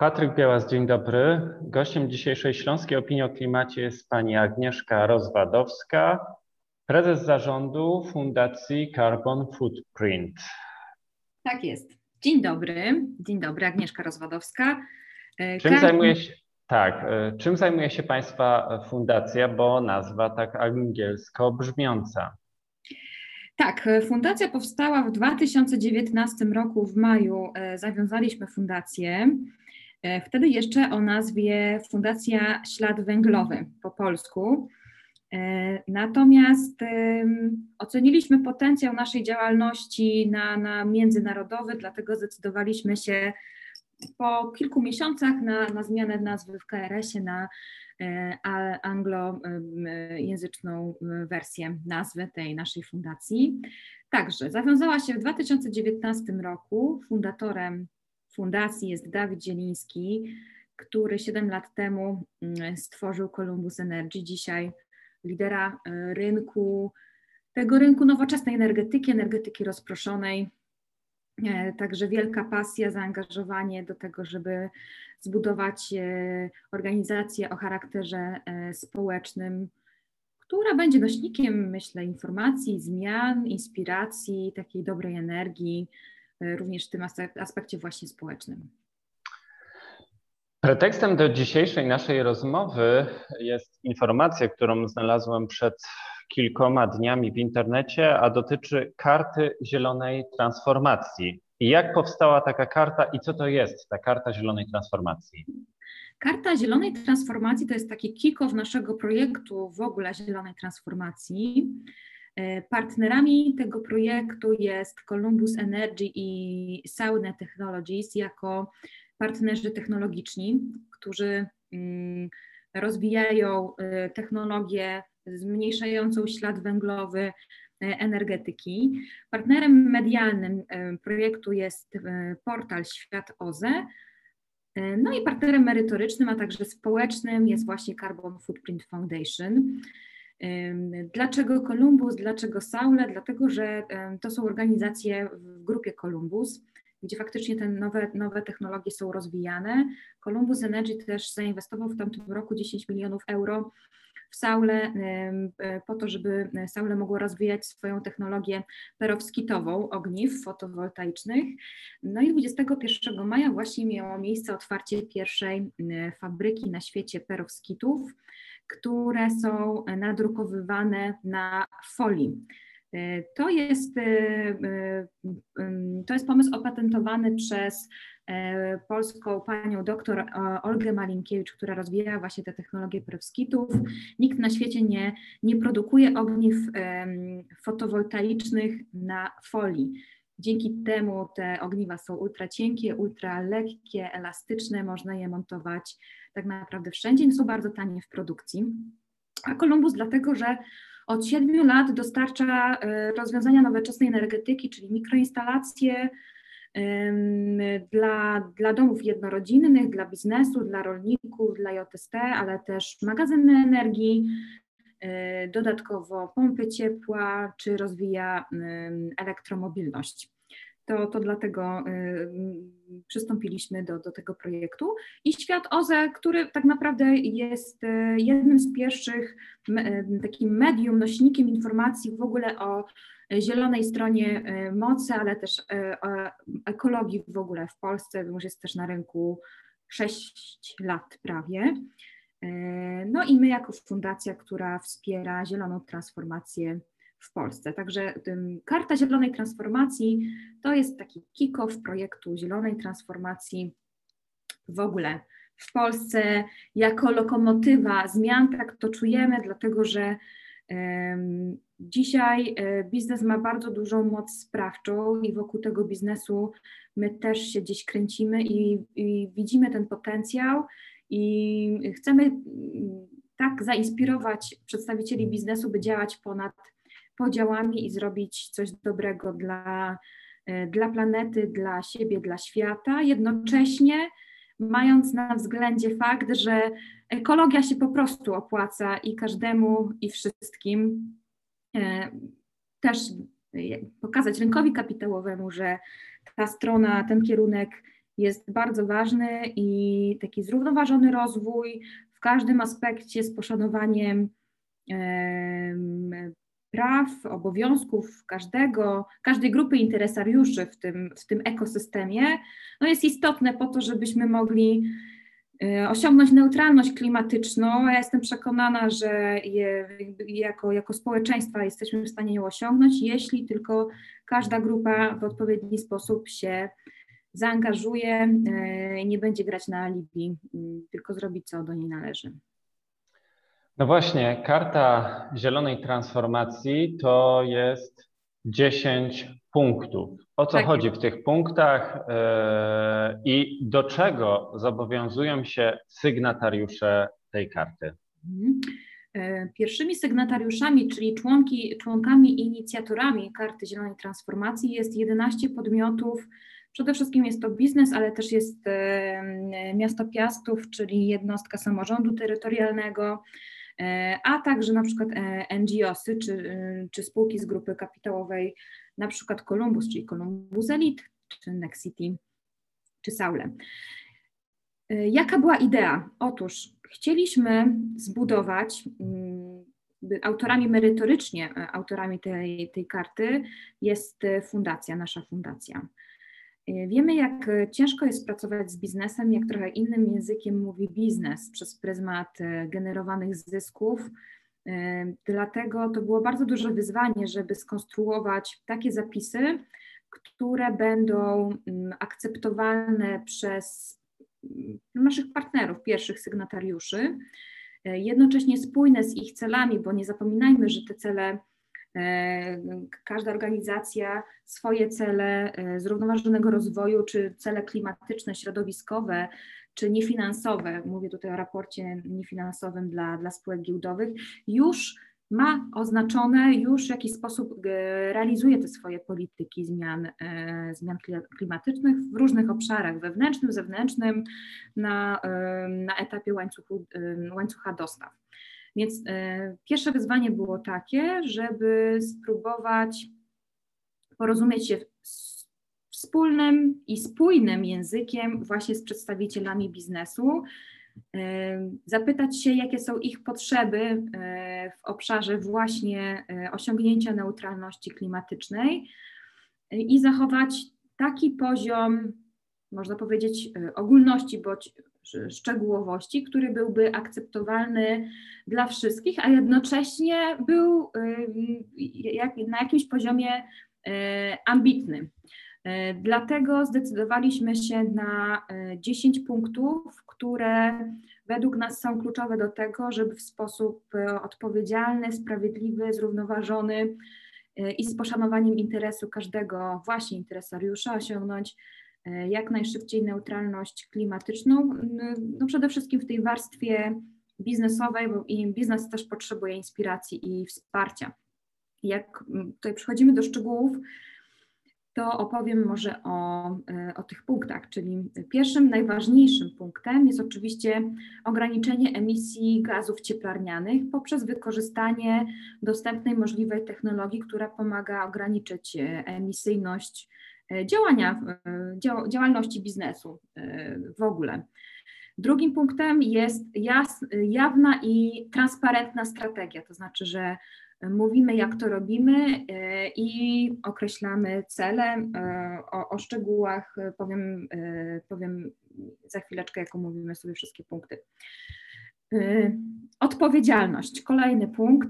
Patryk Białas, dzień dobry. Gościem dzisiejszej Śląskiej Opinii o Klimacie jest pani Agnieszka Rozwadowska, prezes zarządu Fundacji Carbon Footprint. Tak jest. Dzień dobry. Dzień dobry, Agnieszka Rozwadowska. E, czym Carbon... zajmuje się, tak, e, czym zajmuje się Państwa fundacja, bo nazwa tak angielsko brzmiąca? Tak, fundacja powstała w 2019 roku, w maju e, zawiązaliśmy fundację. E, wtedy jeszcze o nazwie Fundacja Ślad Węglowy po polsku. E, natomiast oceniliśmy potencjał naszej działalności na, na międzynarodowy, dlatego zdecydowaliśmy się po kilku miesiącach na, na zmianę nazwy w KRS-ie na e, anglojęzyczną wersję nazwy tej naszej fundacji. Także zawiązała się w 2019 roku. Fundatorem fundacji jest Dawid Dzieliński, który 7 lat temu mm, stworzył Columbus Energy, dzisiaj lidera e, rynku, tego rynku nowoczesnej energetyki, energetyki rozproszonej. E, także wielka pasja, zaangażowanie do tego, żeby zbudować e, organizację o charakterze społecznym, która będzie nośnikiem, myślę, informacji, zmian, inspiracji, takiej dobrej energii, również w tym aspekcie właśnie społecznym. Pretekstem do dzisiejszej naszej rozmowy jest informacja, którą znalazłem przed kilkoma dniami w internecie, a dotyczy karty zielonej transformacji. Jak powstała taka karta i co to jest ta karta zielonej transformacji? Karta Zielonej Transformacji to jest taki kick-off naszego projektu w ogóle Zielonej Transformacji. E, partnerami tego projektu jest Columbus Energy i Sauna Technologies jako partnerzy technologiczni, którzy mm, rozwijają e, technologię zmniejszającą ślad węglowy e, energetyki. Partnerem medialnym projektu jest portal Świat OZE, no i partnerem merytorycznym, a także społecznym jest właśnie Carbon Footprint Foundation. Dlaczego Columbus, dlaczego Saule? Dlatego, że to są organizacje w grupie Columbus, gdzie faktycznie te nowe, nowe technologie są rozwijane. Columbus Energy też zainwestował w tamtym roku 10 milionów euro w Saule e, po to, żeby Saule mogło rozwijać swoją technologię perowskitową ogniw fotowoltaicznych. No i 21 maja właśnie miało miejsce otwarcie pierwszej fabryki na świecie perowskitów które są nadrukowywane na folii. To jest, to jest pomysł opatentowany przez polską panią doktor Olgę Malinkiewicz, która rozwija właśnie te technologie perowskitów. Nikt na świecie nie, nie produkuje ogniw fotowoltaicznych na folii. Dzięki temu te ogniwa są ultra cienkie, ultra lekkie, elastyczne, można je montować tak naprawdę wszędzie są bardzo tanie w produkcji. A Columbus dlatego, że od siedmiu lat dostarcza e, rozwiązania nowoczesnej energetyki, czyli mikroinstalacje dla, dla domów jednorodzinnych, dla biznesu, dla rolników, dla JST, ale też magazyny energii, e, dodatkowo pompy ciepła, czy rozwija elektromobilność to, to dlatego y, przystąpiliśmy do, do tego projektu. I Świat OZE, który tak naprawdę jest y, jednym z pierwszych y, takim medium, nośnikiem informacji w ogóle o zielonej stronie mocy, ale też o ekologii w ogóle w Polsce, już jest też na rynku 6 lat prawie. No i my jako fundacja, która wspiera zieloną transformację w Polsce. Także Karta Zielonej Transformacji to jest taki kick-off projektu Zielonej Transformacji w ogóle w Polsce jako lokomotywa zmian, tak to czujemy, dlatego że um, dzisiaj e, biznes ma bardzo dużą moc sprawczą i wokół tego biznesu my też się gdzieś kręcimy i, i widzimy ten potencjał i chcemy tak zainspirować przedstawicieli biznesu, by działać ponad podziałami i zrobić coś dobrego dla, e, dla planety, dla siebie, dla świata, jednocześnie mając na względzie fakt, że ekologia się po prostu opłaca i każdemu, i wszystkim. E, też pokazać rynkowi kapitałowemu, że ta strona, ten kierunek jest bardzo ważny i taki zrównoważony rozwój w każdym aspekcie z poszanowaniem praw, obowiązków każdego, każdej grupy interesariuszy w tym, w tym ekosystemie, no jest istotne po to, żebyśmy mogli e, osiągnąć neutralność klimatyczną. Ja jestem przekonana, że je, jako, jako społeczeństwa jesteśmy w stanie ją osiągnąć, jeśli tylko każda grupa w odpowiedni sposób się zaangażuje, e, nie będzie grać na alibi, tylko zrobić co do niej należy. No właśnie, karta zielonej transformacji to jest 10 punktów. O co tak chodzi w tych punktach yy, i do czego zobowiązują się sygnatariusze tej karty? Mhm. E, pierwszymi sygnatariuszami, czyli członki, członkami i inicjatorami karty zielonej transformacji jest 11 podmiotów. Przede wszystkim jest to biznes, ale też jest e, miasto Piastów, czyli jednostka samorządu terytorialnego, a także na przykład e, NGOsy czy, e, czy spółki z grupy kapitałowej, na przykład Columbus, czyli Columbus Elite, czy Nexity, czy Saule. Jaka była idea? Otóż chcieliśmy zbudować, mm, autorami merytorycznie, autorami tej, tej karty jest fundacja, nasza fundacja. E, wiemy, jak e, ciężko jest pracować z biznesem, jak trochę innym językiem mówi biznes przez pryzmat e, generowanych zysków. Dlatego to było bardzo duże wyzwanie, żeby skonstruować takie zapisy, które będą mm, akceptowalne przez mm, naszych partnerów, pierwszych sygnatariuszy, jednocześnie spójne z ich celami, bo nie zapominajmy, że te cele każda organizacja swoje cele e, zrównoważonego rozwoju, czy cele klimatyczne, środowiskowe, czy niefinansowe, mówię tutaj o raporcie niefinansowym dla, dla spółek giełdowych, już ma oznaczone, już w jakiś sposób e, realizuje te swoje polityki zmian, zmian klimatycznych w różnych obszarach, wewnętrznym, zewnętrznym, na, na etapie łańcuchu, łańcucha dostaw. Więc e, pierwsze wyzwanie było takie, żeby spróbować porozumieć się wspólnym i spójnym językiem właśnie z przedstawicielami biznesu, e, zapytać się, jakie są ich potrzeby e, w obszarze właśnie osiągnięcia neutralności klimatycznej i zachować taki poziom, można powiedzieć, ogólności bądź szczegółowości, który byłby akceptowalny dla wszystkich, a jednocześnie był y, na jakimś poziomie y, ambitny. Y, dlatego zdecydowaliśmy się na 10 punktów, które według nas są kluczowe do tego, żeby w sposób odpowiedzialny, sprawiedliwy, zrównoważony i z poszanowaniem interesu każdego właśnie interesariusza osiągnąć jak najszybciej neutralność klimatyczną, no przede wszystkim w tej warstwie biznesowej, bo i biznes też potrzebuje inspiracji i wsparcia. Jak tutaj przechodzimy do szczegółów, to opowiem może o, e, o tych punktach, czyli pierwszym, najważniejszym punktem jest oczywiście ograniczenie emisji gazów cieplarnianych poprzez wykorzystanie dostępnej możliwej technologii, która pomaga ograniczyć e, emisyjność E, działania, e, działalności biznesu e, w ogóle. Drugim punktem jest jawna i transparentna strategia, to znaczy, że mówimy, jak to robimy i określamy cele. O, o szczegółach powiem, powiem za chwileczkę, jak omówimy sobie wszystkie punkty. Odpowiedzialność, kolejny punkt.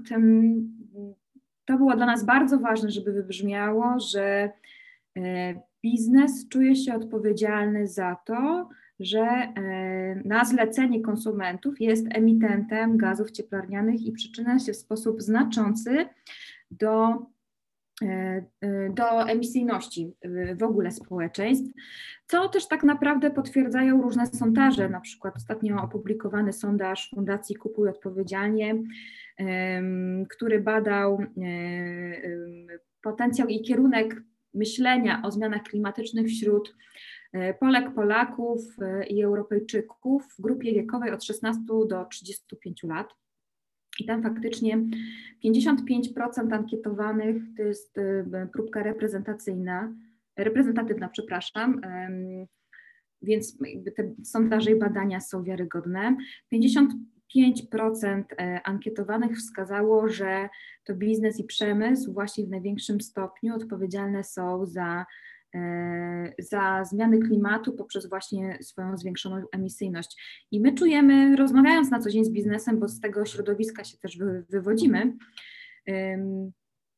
To było dla nas bardzo ważne, żeby wybrzmiało, że E, biznes czuje się odpowiedzialny za to, że e, na zlecenie konsumentów jest emitentem gazów cieplarnianych i przyczynia się w sposób znaczący do, e, do emisyjności w ogóle społeczeństw, co też tak naprawdę potwierdzają różne sondaże, na przykład ostatnio opublikowany sondaż Fundacji Kupuj Odpowiedzialnie, który badał potencjał i kierunek myślenia o zmianach klimatycznych wśród e, Polek, Polaków e, i Europejczyków w grupie wiekowej od 16 do 35 lat. I tam faktycznie 55% ankietowanych to jest e, próbka reprezentacyjna, reprezentatywna, przepraszam. Więc te sondaże i badania są wiarygodne. 50 5% e, ankietowanych wskazało, że to biznes i przemysł właśnie w największym stopniu odpowiedzialne są za, e, za zmiany klimatu poprzez właśnie swoją zwiększoną emisyjność. I my czujemy, rozmawiając na co dzień z biznesem, bo z tego środowiska się też wywodzimy,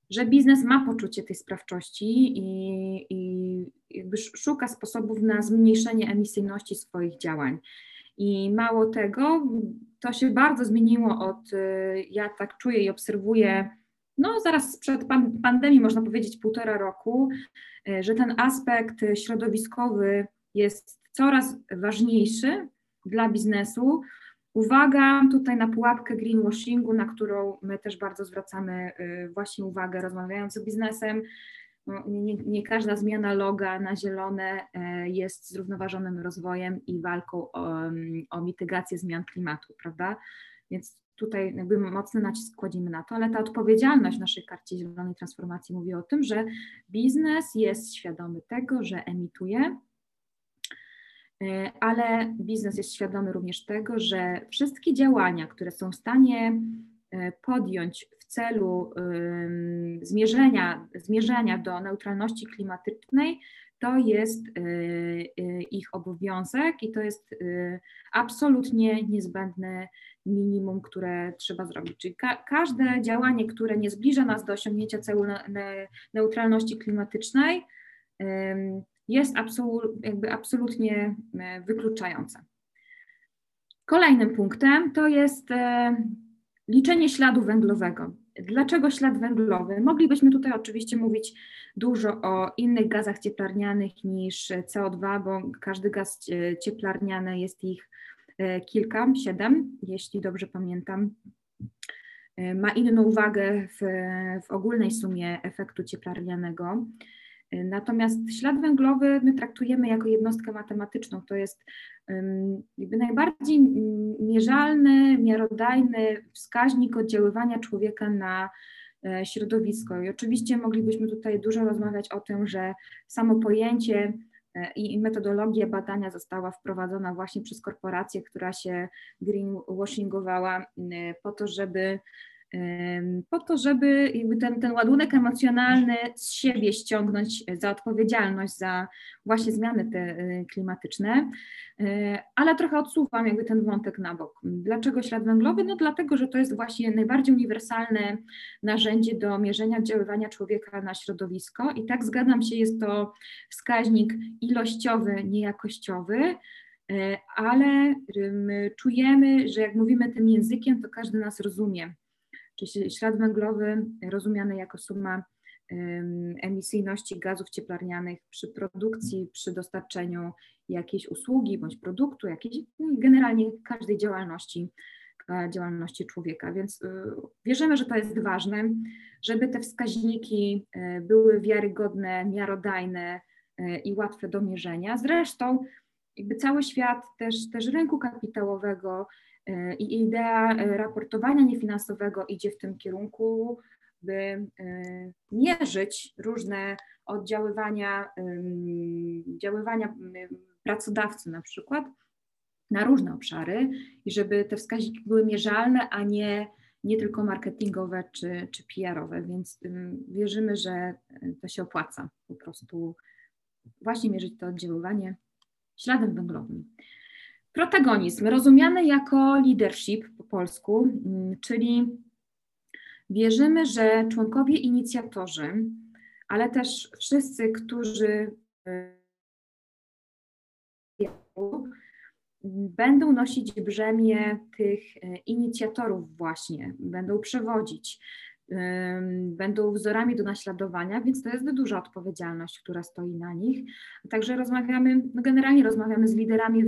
że biznes ma poczucie tej sprawczości i, i jakby szuka sposobów na zmniejszenie emisyjności swoich działań. I mało tego, to się bardzo zmieniło od, y, ja tak czuję i obserwuję, no zaraz przed pandemii, można powiedzieć półtora roku, y, że ten aspekt środowiskowy jest coraz ważniejszy dla biznesu, Uwaga tutaj na pułapkę greenwashingu, na którą my też bardzo zwracamy y, właśnie uwagę, rozmawiając z biznesem. Nie, nie, każda zmiana loga na zielone e, jest zrównoważonym rozwojem i walką o, o mitygację zmian klimatu, prawda? Więc tutaj jakby mocny nacisk kładziemy na to, ale ta odpowiedzialność w naszej karcie zielonej transformacji mówi o tym, że biznes jest świadomy tego, że emituje E, ale biznes jest świadomy również tego, że wszystkie działania, które są w stanie podjąć w celu zmierzenia, zmierzenia do neutralności klimatycznej, to jest e, ich obowiązek i to jest absolutnie niezbędne minimum, które trzeba zrobić. Czyli ka każde działanie, które nie zbliża nas do osiągnięcia celu neutralności klimatycznej, jest jakby absolutnie e, wykluczające. Kolejnym punktem to jest e, liczenie śladu węglowego. Dlaczego ślad węglowy? Moglibyśmy tutaj oczywiście mówić dużo o innych gazach cieplarnianych niż CO2, bo każdy gaz e, cieplarniany jest ich kilka, siedem, jeśli dobrze pamiętam. Ma inną wagę w, w ogólnej sumie efektu cieplarnianego. Natomiast ślad węglowy my traktujemy jako jednostkę matematyczną. To jest jakby najbardziej mierzalny, miarodajny wskaźnik oddziaływania człowieka na e, środowisko. I oczywiście moglibyśmy tutaj dużo rozmawiać o tym, że samo pojęcie e, i metodologia badania została wprowadzona właśnie przez korporację, która się greenwashingowała po to, żeby po to, żeby ten, ten ładunek emocjonalny z siebie ściągnąć za odpowiedzialność za właśnie zmiany te y, klimatyczne, y, ale trochę odsuwam jakby ten wątek na bok. Dlaczego ślad węglowy? No dlatego, że to jest właśnie najbardziej uniwersalne narzędzie do mierzenia oddziaływania człowieka na środowisko i tak zgadzam się, jest to wskaźnik ilościowy, niejakościowy, y, ale czujemy, że jak mówimy tym językiem, to każdy nas rozumie czyli ślad węglowy rozumiany jako suma emisyjności gazów cieplarnianych przy produkcji, przy dostarczeniu jakiejś usługi bądź produktu, jakiejś, no generalnie każdej działalności, e, działalności człowieka. Więc y, wierzymy, że to jest ważne, żeby te wskaźniki e, były wiarygodne, miarodajne e, i łatwe do mierzenia. Zresztą jakby cały świat też, też rynku kapitałowego E, I idea e, raportowania niefinansowego idzie w tym kierunku, by e, mierzyć różne oddziaływania działywania pracodawcy na przykład na różne obszary i żeby te wskaźniki były mierzalne, a nie, nie tylko marketingowe czy, czy PR-owe, więc wierzymy, że to się opłaca po prostu właśnie mierzyć to oddziaływanie śladem węglowym. Protagonizm, rozumiany jako leadership po polsku, mm, czyli wierzymy, że członkowie inicjatorzy, ale też wszyscy, którzy będą nosić brzemię tych e, inicjatorów właśnie, będą przewodzić, będą wzorami do naśladowania, więc to jest duża odpowiedzialność, która stoi na nich. Także rozmawiamy, no generalnie rozmawiamy z liderami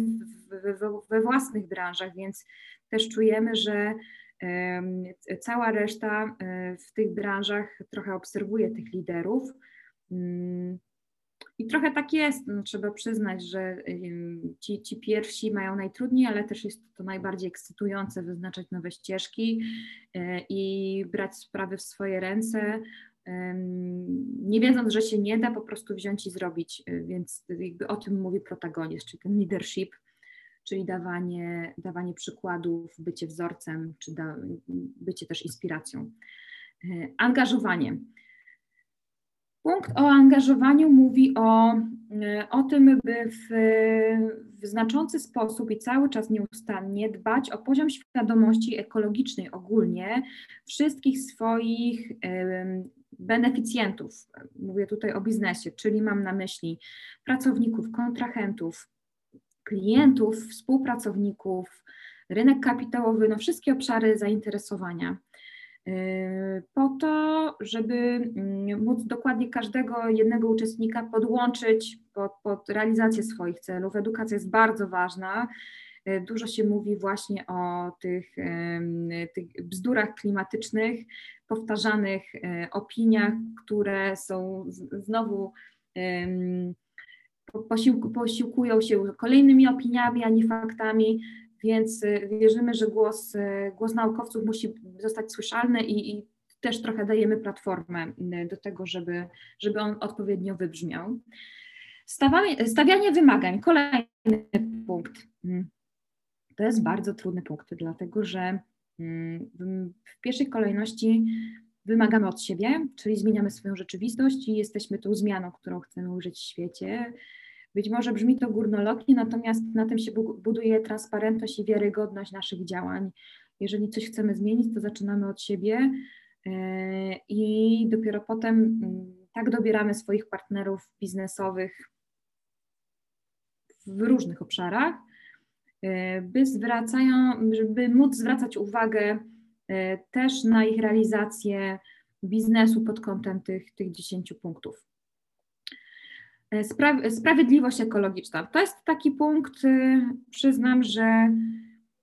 we własnych branżach, więc też czujemy, że cała reszta e, w tych branżach trochę obserwuje tych liderów. I trochę tak jest, no, trzeba przyznać, że ci, ci pierwsi mają najtrudniej, ale też jest to najbardziej ekscytujące wyznaczać nowe ścieżki e, i brać sprawy w swoje ręce, nie wiedząc, że się nie da, po prostu wziąć i zrobić, więc jakby o tym mówi protagonizm, czyli ten leadership, czyli dawanie, dawanie przykładów, bycie wzorcem, czy da, bycie też inspiracją. Angażowanie. Punkt o angażowaniu mówi o, o tym, by w, w znaczący sposób i cały czas nieustannie dbać o poziom świadomości ekologicznej ogólnie wszystkich swoich beneficjentów. Mówię tutaj o biznesie, czyli mam na myśli pracowników, kontrahentów, klientów, współpracowników, rynek kapitałowy, no wszystkie obszary zainteresowania po to, żeby mm, móc dokładnie każdego jednego uczestnika podłączyć pod, pod realizację swoich celów. Edukacja jest bardzo ważna. Y, dużo się mówi właśnie o tych, tych bzdurach klimatycznych, powtarzanych opiniach, które są znowu posiłku, posiłkują się kolejnymi opiniami, a nie faktami więc y, wierzymy, że głos, y, głos naukowców musi zostać słyszalny i, i też trochę dajemy platformę y, do tego, żeby, żeby on odpowiednio wybrzmiał. Stawianie, stawianie wymagań, kolejny punkt. Mm. To jest bardzo trudny punkt, dlatego że mm, w pierwszej kolejności wymagamy od siebie, czyli zmieniamy swoją rzeczywistość i jesteśmy tą zmianą, którą chcemy użyć w świecie. Być może brzmi to górnolotnie, natomiast na tym się buduje transparentność i wiarygodność naszych działań. Jeżeli coś chcemy zmienić, to zaczynamy od siebie e, i dopiero potem mm, tak dobieramy swoich partnerów biznesowych w różnych obszarach, e, by, zwracają, by móc zwracać uwagę e, też na ich realizację biznesu pod kątem tych, tych 10 punktów. E, spra sprawiedliwość ekologiczna. To jest taki punkt, y, przyznam, że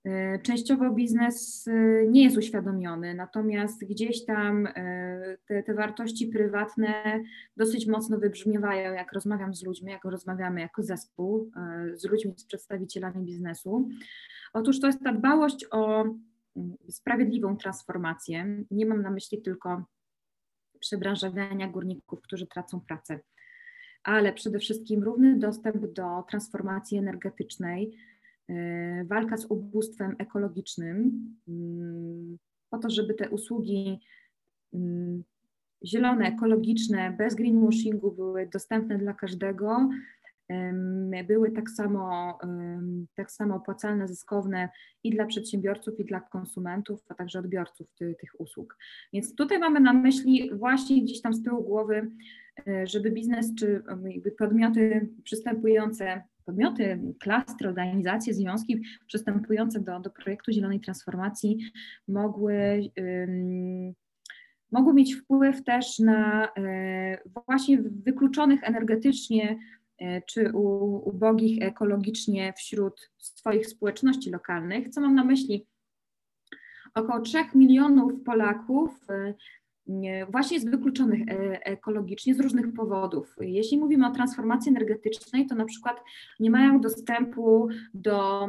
y, częściowo biznes y, nie jest uświadomiony, natomiast gdzieś tam te, te, wartości prywatne dosyć mocno wybrzmiewają, jak rozmawiam z ludźmi, jak rozmawiamy jako zespół z ludźmi, z przedstawicielami biznesu. Otóż to jest ta dbałość o mm, sprawiedliwą transformację. Nie mam na myśli tylko przebranżawiania górników, którzy tracą pracę ale przede wszystkim równy dostęp do transformacji energetycznej, e, walka z ubóstwem ekologicznym, mm, po to, żeby te usługi mm, zielone, ekologiczne, bez greenwashingu były dostępne dla każdego, były tak samo, tak samo opłacalne, zyskowne i dla przedsiębiorców, i dla konsumentów, a także odbiorców ty, tych usług. Więc tutaj mamy na myśli właśnie gdzieś tam z tyłu głowy żeby biznes czy podmioty przystępujące, podmioty, klastry, organizacje, związki przystępujące do, do projektu Zielonej Transformacji mogły, um, mogły mieć wpływ też na e, właśnie wykluczonych energetycznie e, czy u, ubogich ekologicznie wśród swoich społeczności lokalnych. Co mam na myśli? Około 3 milionów Polaków właśnie jest wykluczonych e, ekologicznie z różnych powodów. Jeśli mówimy o transformacji energetycznej, to na przykład nie mają dostępu do,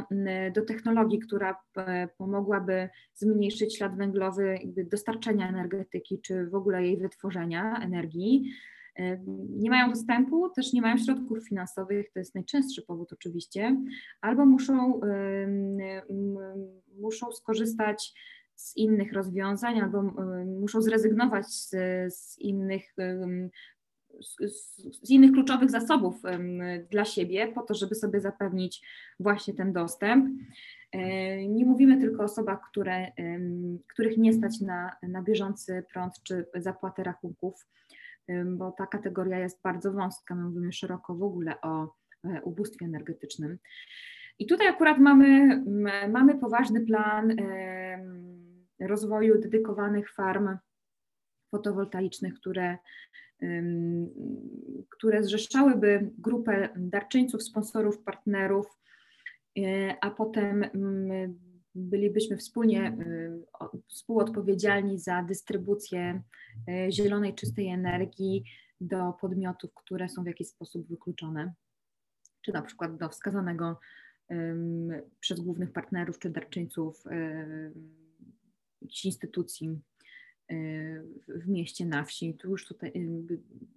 do technologii, która e, pomogłaby zmniejszyć ślad węglowy dostarczenia energetyki, czy w ogóle jej wytworzenia energii. E, nie mają dostępu, też nie mają środków finansowych, to jest najczęstszy powód oczywiście, albo muszą, muszą skorzystać z innych rozwiązań albo muszą zrezygnować z, z innych z, z, innych kluczowych zasobów dla siebie, po to, żeby sobie zapewnić właśnie ten dostęp. E, nie mówimy tylko o osobach, które, których nie stać na, na bieżący prąd czy zapłatę rachunków, bo ta kategoria jest bardzo wąska. My mówimy szeroko w ogóle o e, ubóstwie energetycznym. I tutaj akurat mamy, mamy poważny plan rozwoju dedykowanych farm fotowoltaicznych, które, które zrzeszałyby grupę darczyńców, sponsorów, partnerów, e, a potem bylibyśmy wspólnie współodpowiedzialni za dystrybucję e, zielonej, czystej energii do podmiotów, które są w jakiś sposób wykluczone, czy na przykład do wskazanego przez głównych partnerów czy darczyńców jakichś instytucji w mieście, na wsi. Tu już tutaj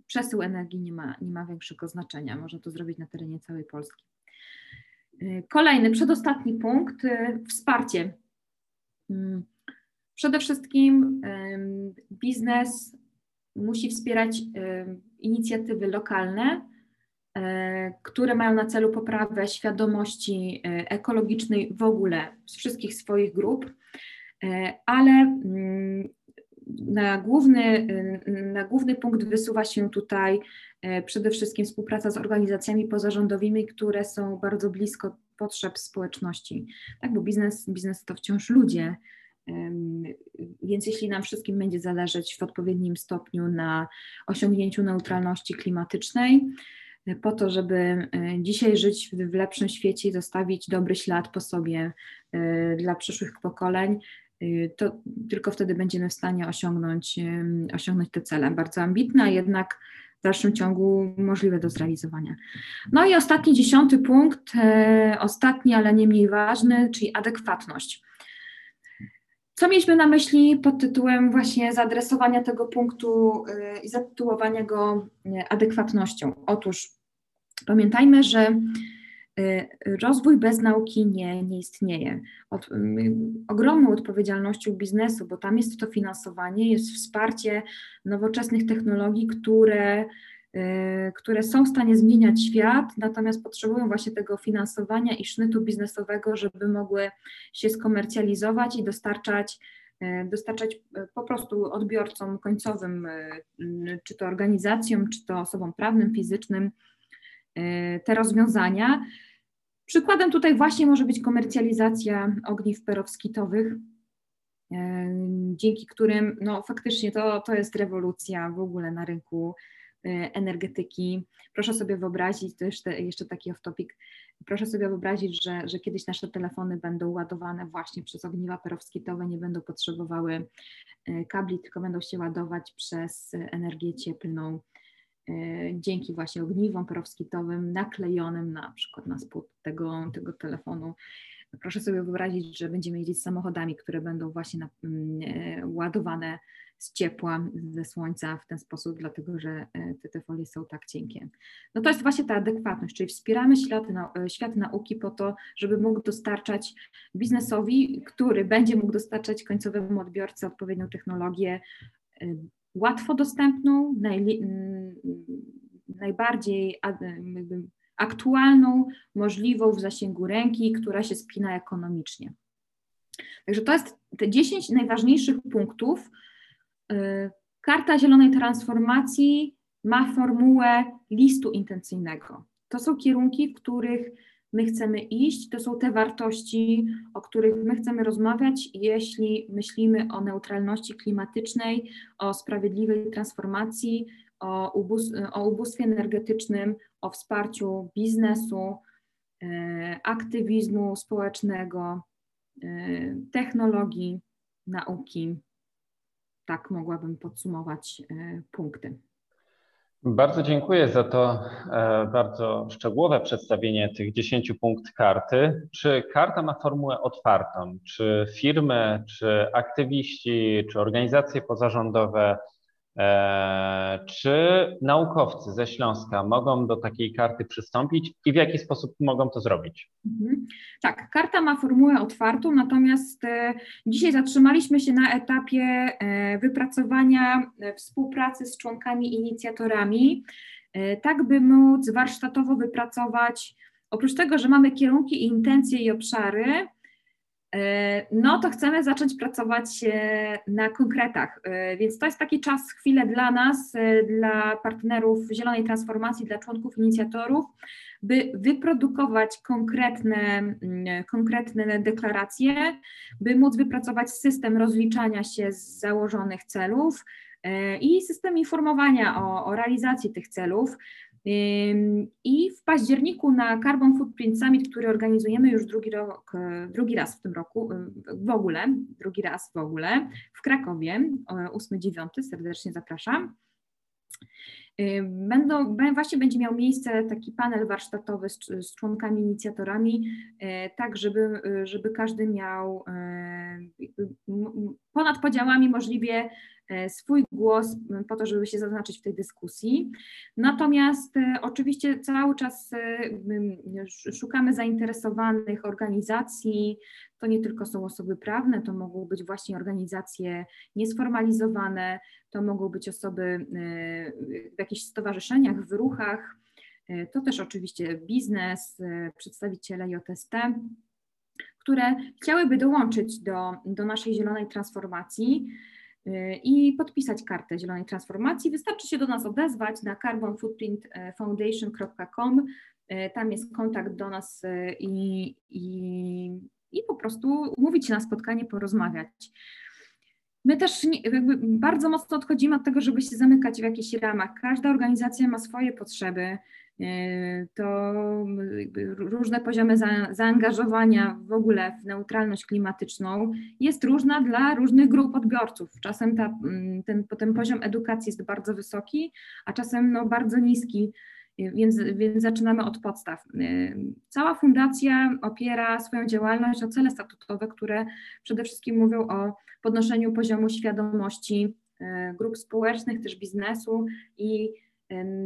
przesył energii nie ma, nie ma większego znaczenia. Można to zrobić na terenie całej Polski. Kolejny, przedostatni punkt, wsparcie. Mm, przede wszystkim biznes musi wspierać inicjatywy lokalne, e, które mają na celu poprawę świadomości e, ekologicznej w ogóle z wszystkich swoich grup, e, ale mm, na główny, na główny punkt wysuwa się tutaj przede wszystkim współpraca z organizacjami pozarządowymi, które są bardzo blisko potrzeb społeczności. Tak, bo biznes, biznes to wciąż ludzie, więc jeśli nam wszystkim będzie zależeć w odpowiednim stopniu na osiągnięciu neutralności klimatycznej, e, po to, żeby e, dzisiaj żyć w lepszym świecie i zostawić dobry ślad po sobie e, dla przyszłych pokoleń, to tylko wtedy będziemy w stanie osiągnąć, osiągnąć te cele. Bardzo ambitne, jednak w dalszym ciągu możliwe do zrealizowania. No i ostatni, dziesiąty punkt, ostatni, ale nie mniej ważny, czyli adekwatność. Co mieliśmy na myśli pod tytułem właśnie zaadresowania tego punktu y, i zatytułowania go y, adekwatnością? Otóż pamiętajmy, że y, rozwój bez nauki nie, nie istnieje. Od, ogromną odpowiedzialnością biznesu, bo tam jest to finansowanie, jest wsparcie nowoczesnych technologii, które Y, które są w stanie zmieniać świat, natomiast potrzebują właśnie tego finansowania i sznytu biznesowego, żeby mogły się skomercjalizować i dostarczać y, dostarczać y, po prostu odbiorcom końcowym, czy to organizacjom, czy to osobom prawnym, fizycznym, te rozwiązania. Przykładem tutaj właśnie może być komercjalizacja ogniw perowskitowych, dzięki którym no, faktycznie to, to jest rewolucja w ogóle na rynku Y, energetyki. Proszę sobie wyobrazić, to jeszcze, jeszcze taki off-topic, proszę sobie wyobrazić, że, że kiedyś nasze telefony będą ładowane właśnie przez ogniwa perowskitowe, nie będą potrzebowały y, kabli, tylko będą się ładować przez energię cieplną y, dzięki właśnie ogniwom perowskitowym naklejonym na przykład na spód tego, tego telefonu. Proszę sobie wyobrazić, że będziemy jeździć samochodami, które będą właśnie na, mm, ładowane z ciepła, ze słońca w ten sposób, dlatego że e, te, te folie są tak cienkie. No to jest właśnie ta adekwatność, czyli wspieramy świat, e, świat nauki po to, żeby mógł dostarczać biznesowi, który będzie mógł dostarczać końcowemu odbiorcy odpowiednią technologię e, łatwo dostępną, naj, najbardziej aktualną, możliwą w zasięgu ręki, która się spina ekonomicznie. Także to jest te 10 najważniejszych punktów, Y, karta Zielonej Transformacji ma formułę listu intencyjnego. To są kierunki, w których my chcemy iść, to są te wartości, o których my chcemy rozmawiać, jeśli myślimy o neutralności klimatycznej, o sprawiedliwej transformacji, o, ubóz o ubóstwie energetycznym, o wsparciu biznesu, y, aktywizmu społecznego, y, technologii, nauki tak mogłabym podsumować e, punkty. Bardzo dziękuję za to e, bardzo szczegółowe przedstawienie tych 10 punktów karty. Czy karta ma formułę otwartą? Czy firmy, czy aktywiści, czy organizacje pozarządowe czy naukowcy ze Śląska mogą do takiej karty przystąpić i w jaki sposób mogą to zrobić? Mhm. Tak, karta ma formułę otwartą, natomiast e, dzisiaj zatrzymaliśmy się na etapie e, wypracowania współpracy z członkami inicjatorami, tak by móc warsztatowo wypracować, oprócz tego, że mamy kierunki, intencje i obszary, E, no to chcemy zacząć pracować e, na konkretach. E, więc to jest taki czas, chwilę dla nas, dla partnerów Zielonej Transformacji, dla członków inicjatorów, by wyprodukować konkretne, konkretne deklaracje, by móc wypracować system rozliczania się z założonych celów i system informowania o, o realizacji tych celów. I w październiku na Carbon Footprint Summit, który organizujemy już drugi, rok, e, drugi raz w tym roku, e, w ogóle, drugi raz w ogóle, w Krakowie, 8-9, serdecznie zapraszam. Będą, właśnie będzie miał miejsce taki panel warsztatowy z, z członkami, inicjatorami, e, tak żeby, żeby każdy miał ponad podziałami możliwie swój głos po to, żeby się zaznaczyć w tej dyskusji. Natomiast e, oczywiście cały czas szukamy zainteresowanych organizacji. To nie tylko są osoby prawne, to mogą być właśnie organizacje niesformalizowane, to mogą być osoby w jakichś stowarzyszeniach, w ruchach. To też oczywiście biznes, przedstawiciele JST które chciałyby dołączyć do, do naszej zielonej transformacji i podpisać kartę zielonej transformacji. Wystarczy się do nas odezwać na carbonfootprintfoundation.com. Y, tam jest kontakt do nas y, i, i, i po prostu umówić się na spotkanie, porozmawiać. My też nie, bardzo mocno odchodzimy od tego, żeby się zamykać w jakichś ramach. Każda organizacja ma swoje potrzeby. E, to różne poziomy za, zaangażowania w ogóle w neutralność klimatyczną jest różna dla różnych grup odbiorców. Czasem ta, ten, ten poziom edukacji jest bardzo wysoki, a czasem no, bardzo niski, e, więc, więc zaczynamy od podstaw. E, cała fundacja opiera swoją działalność o cele statutowe, które przede wszystkim mówią o podnoszeniu poziomu świadomości grup społecznych, też biznesu i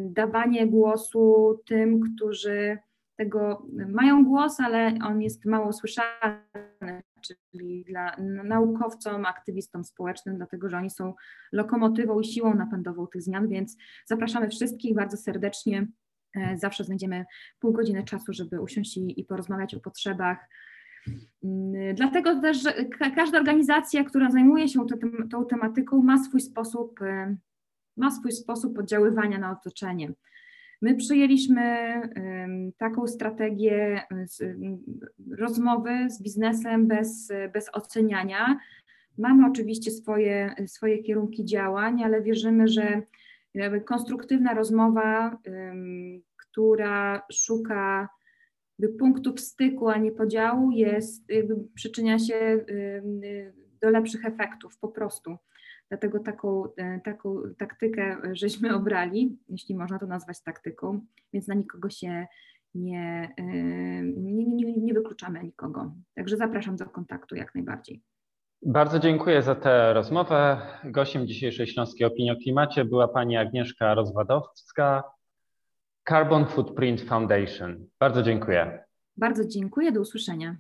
dawanie głosu tym, którzy tego mają głos, ale on jest mało słyszalny, czyli dla naukowcom, aktywistom społecznym, dlatego że oni są lokomotywą i siłą napędową tych zmian, więc zapraszamy wszystkich bardzo serdecznie. E, zawsze znajdziemy pół godziny czasu, żeby usiąść i, i porozmawiać o potrzebach. Mm, dlatego też każda organizacja, która zajmuje się tą, tą tematyką, ma swój sposób ma swój sposób oddziaływania na otoczenie. My przyjęliśmy taką strategię rozmowy z biznesem bez, bez oceniania. Mamy oczywiście swoje, swoje kierunki działań, ale wierzymy, że konstruktywna rozmowa, która szuka punktów styku, a nie podziału, jest, przyczynia się do lepszych efektów po prostu. Dlatego taką, e, taką taktykę żeśmy obrali, jeśli można to nazwać taktyką, więc na nikogo się nie, e, nie, nie, nie wykluczamy nikogo. Także zapraszam do kontaktu jak najbardziej. Bardzo dziękuję za tę rozmowę. Gościem dzisiejszej Śląskiej Opinii o Klimacie była pani Agnieszka Rozwadowska, Carbon Footprint Foundation. Bardzo dziękuję. Bardzo dziękuję, do usłyszenia.